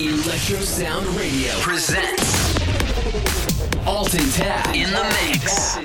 Electro Sound Radio presents Alton Tab in the mix.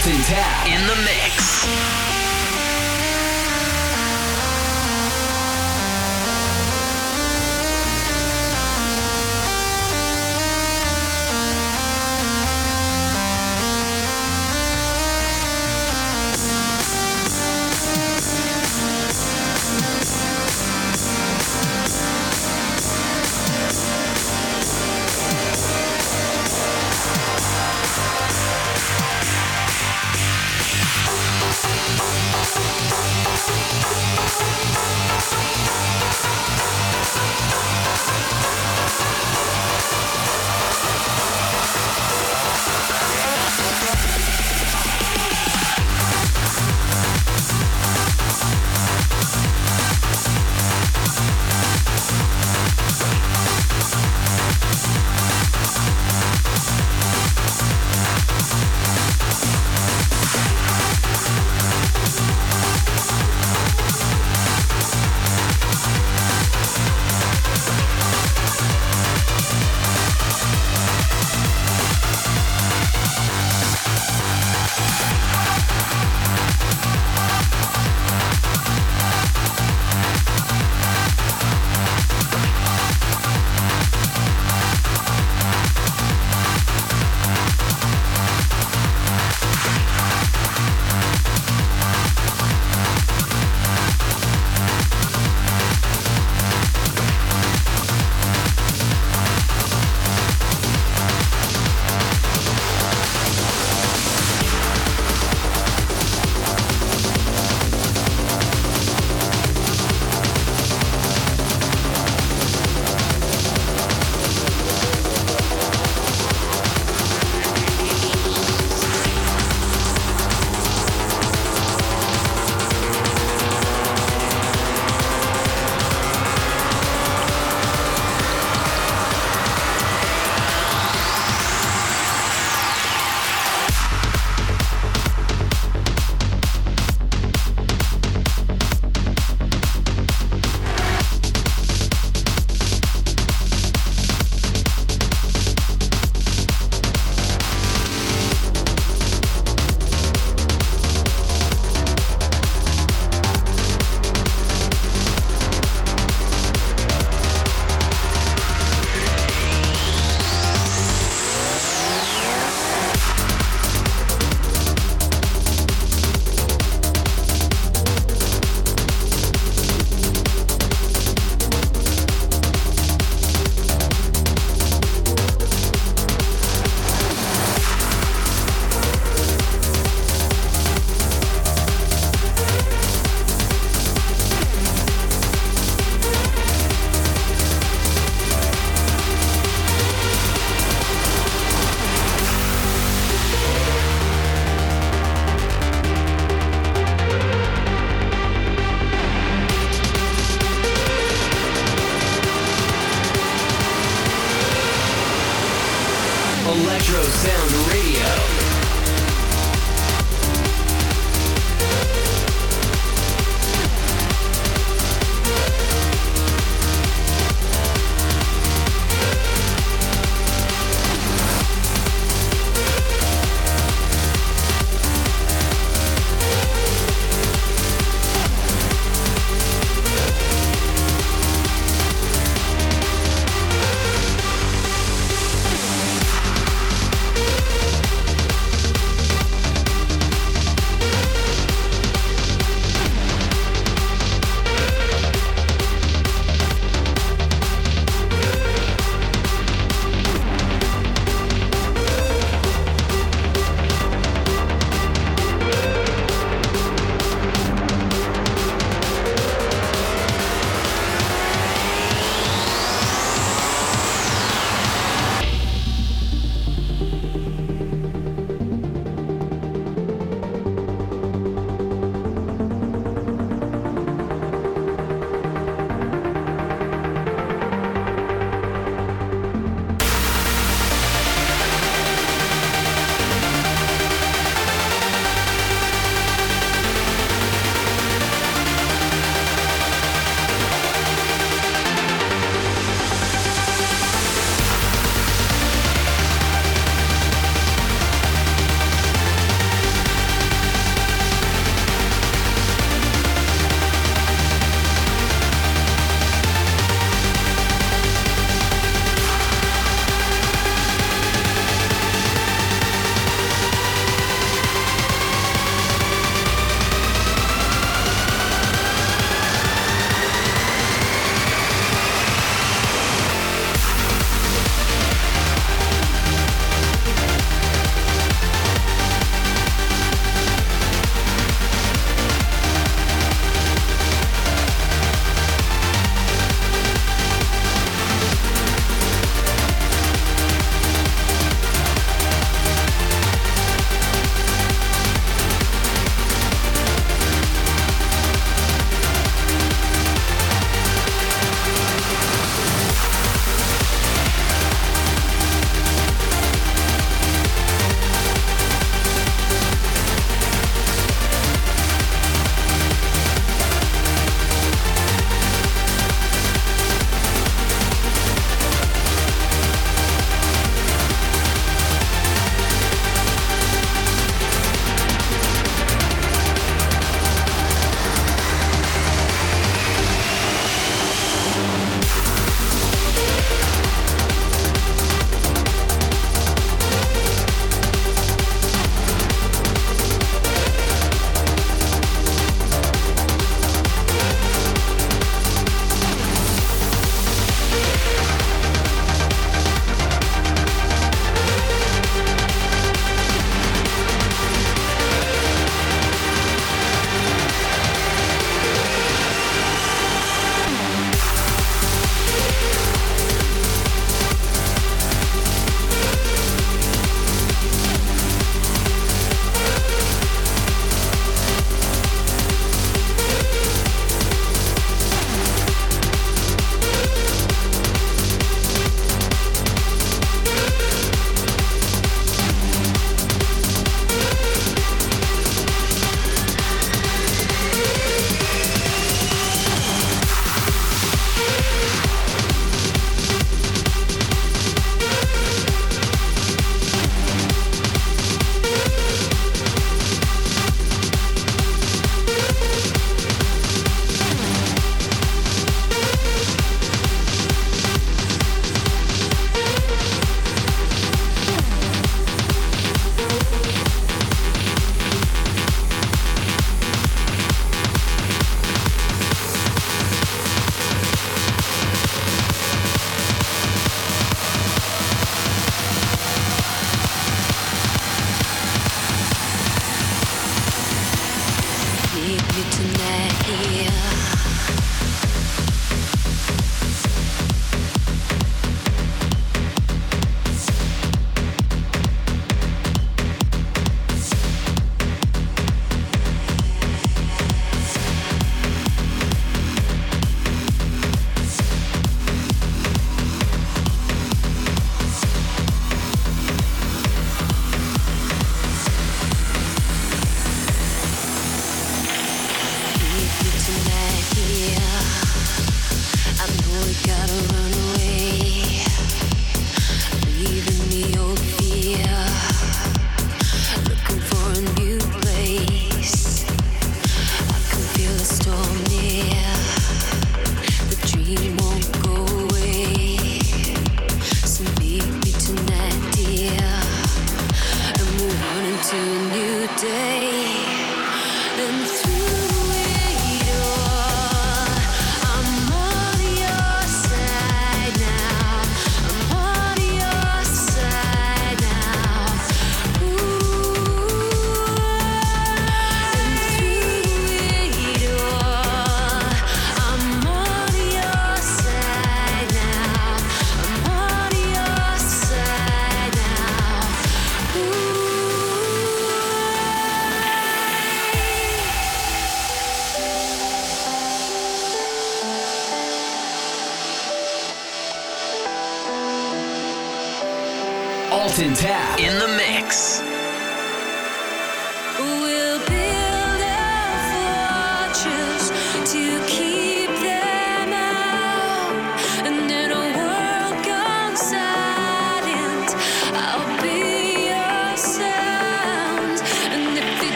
Alton Tab in the mix.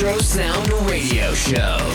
Electro Sound Radio Show.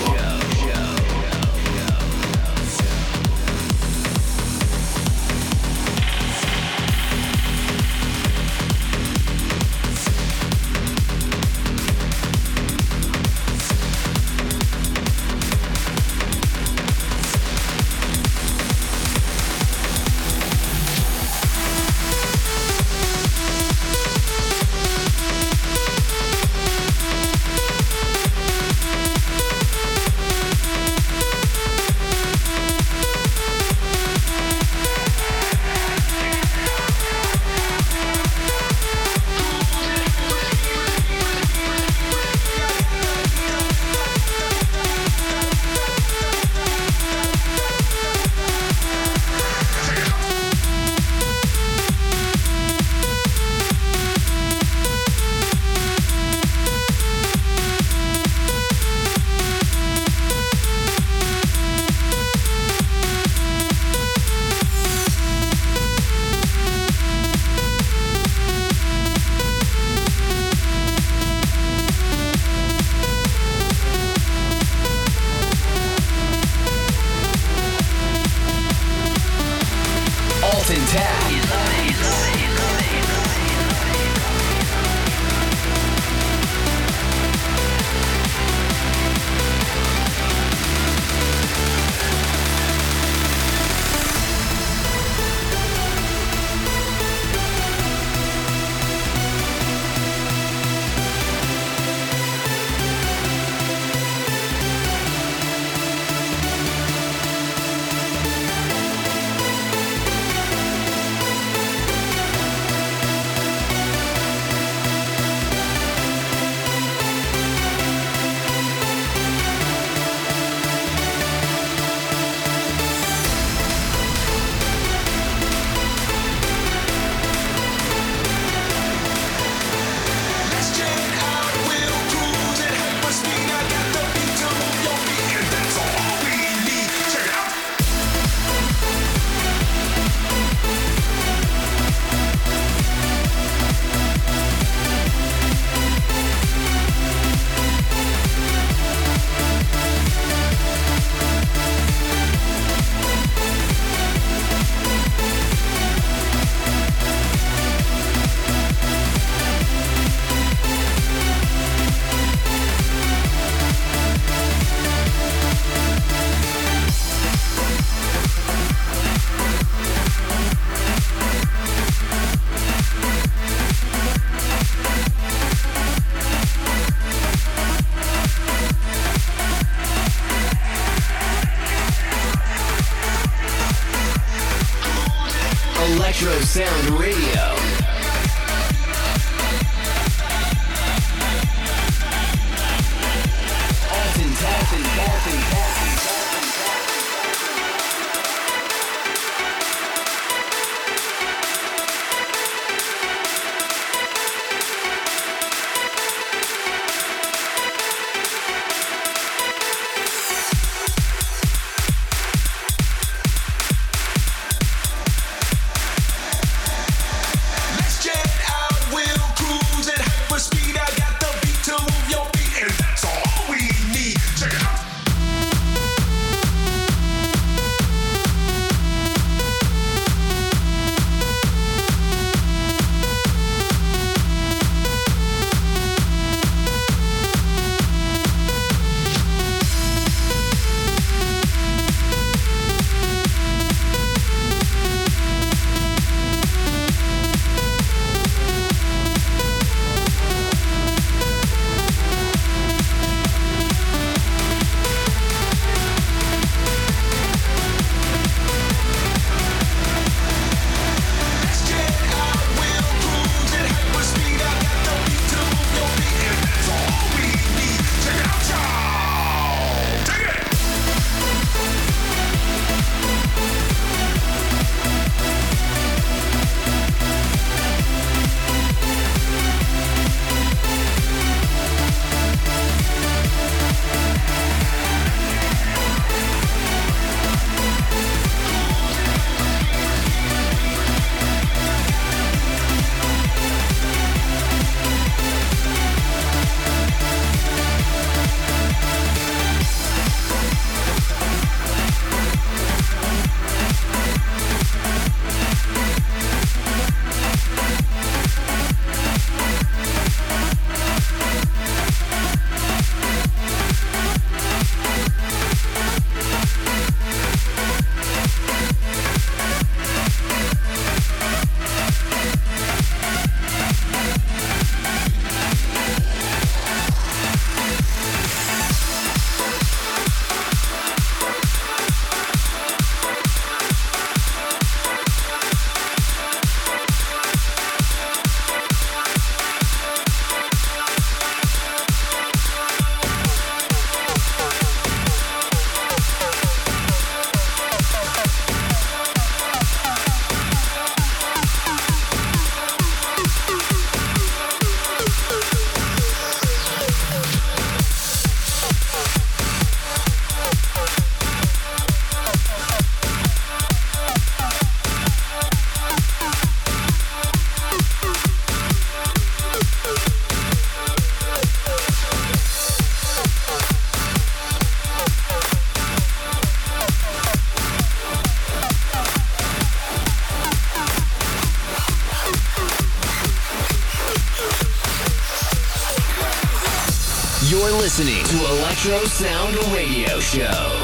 Electro Sound Radio Show.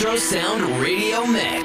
Electro Sound Radio Mix.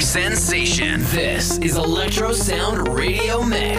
Sensation. This is Electro Sound Radio Mix.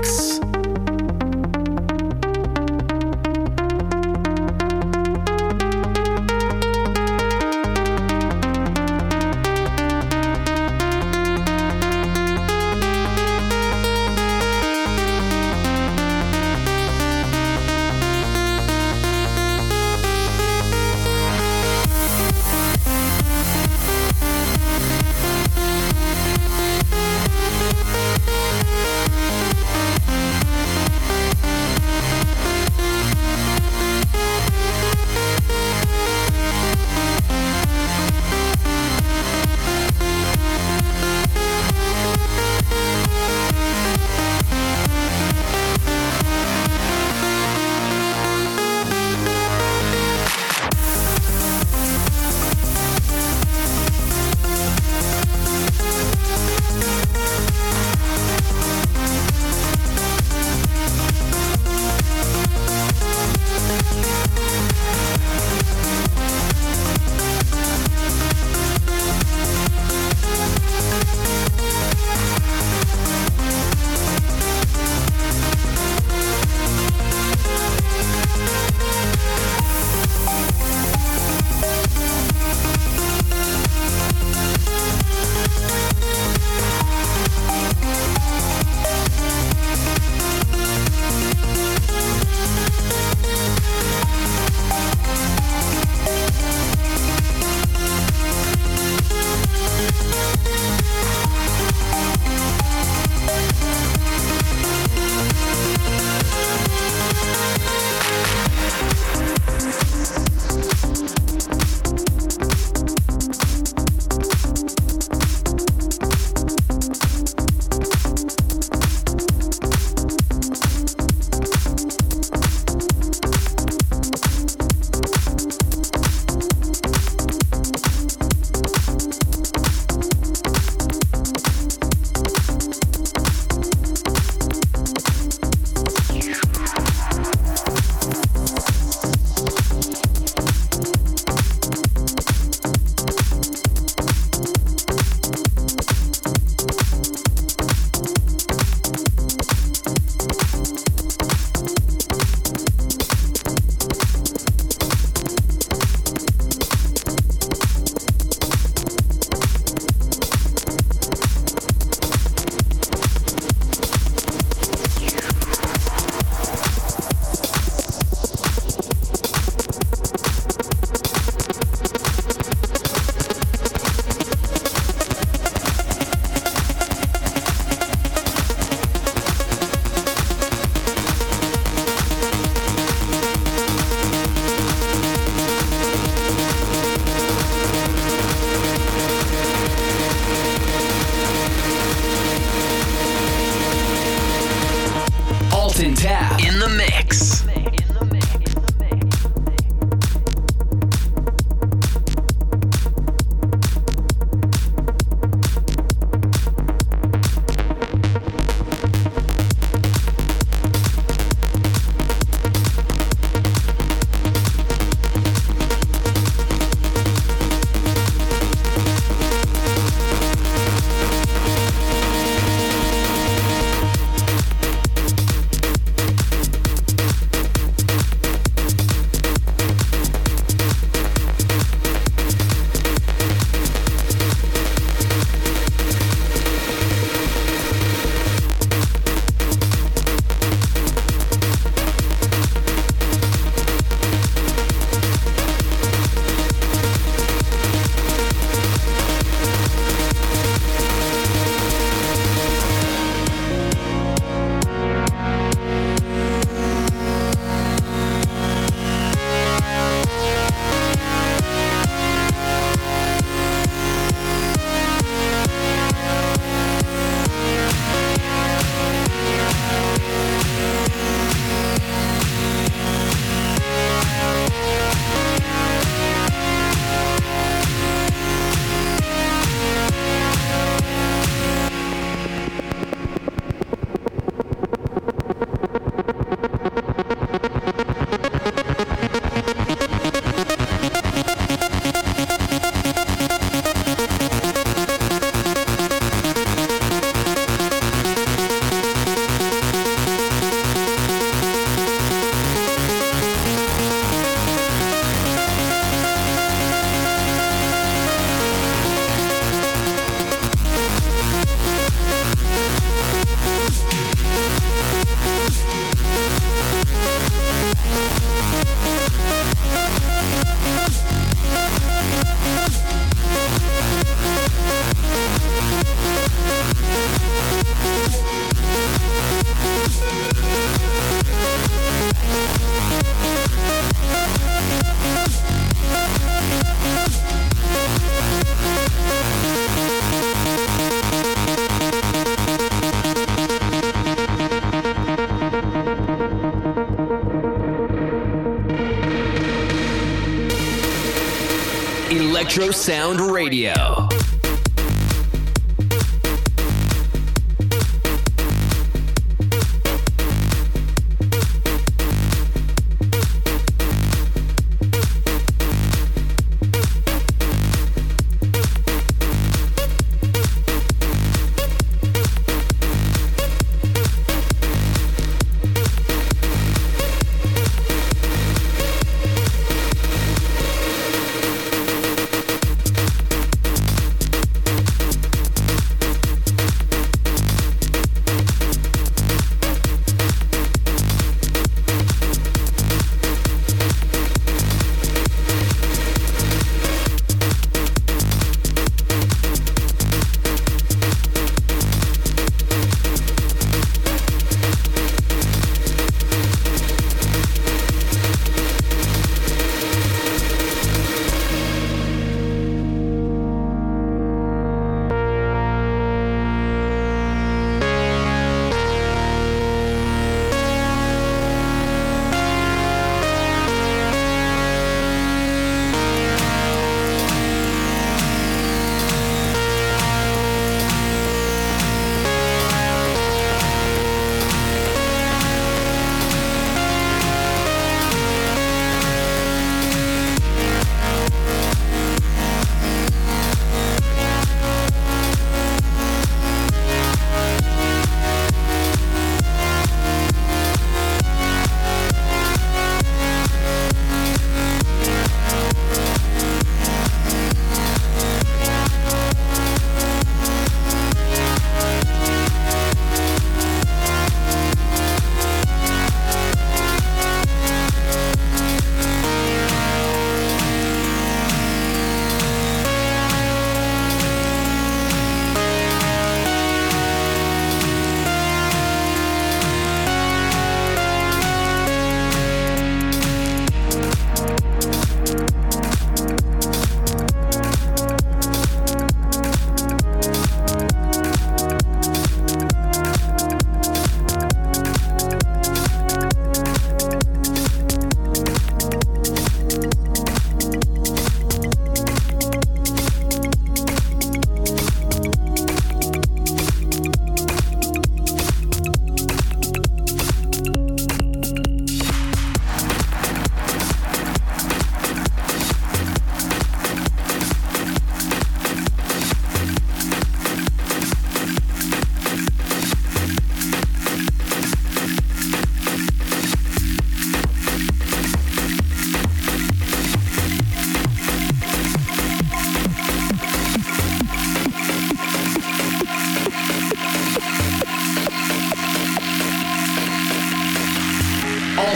Electro Sound Radio.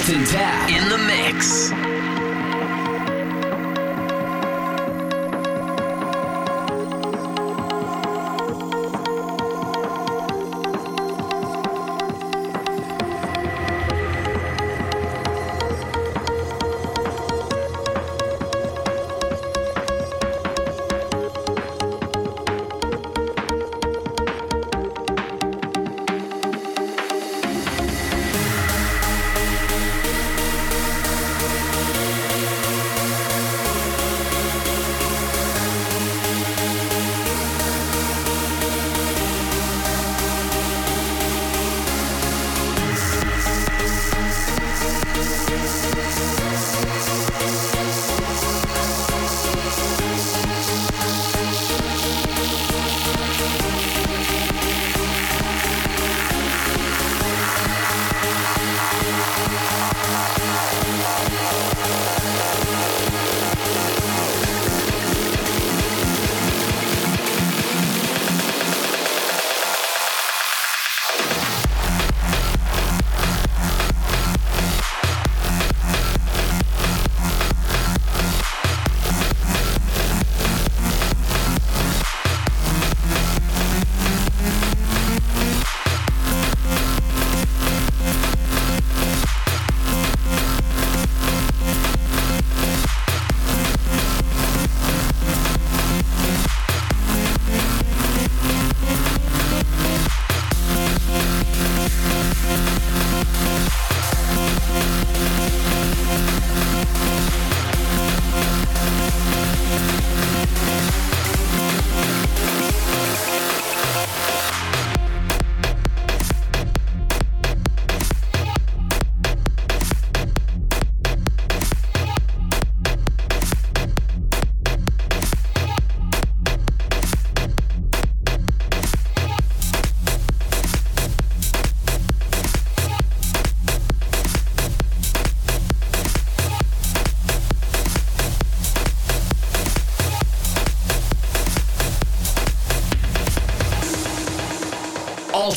Jets intact.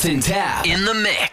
Alton Tab in the mix.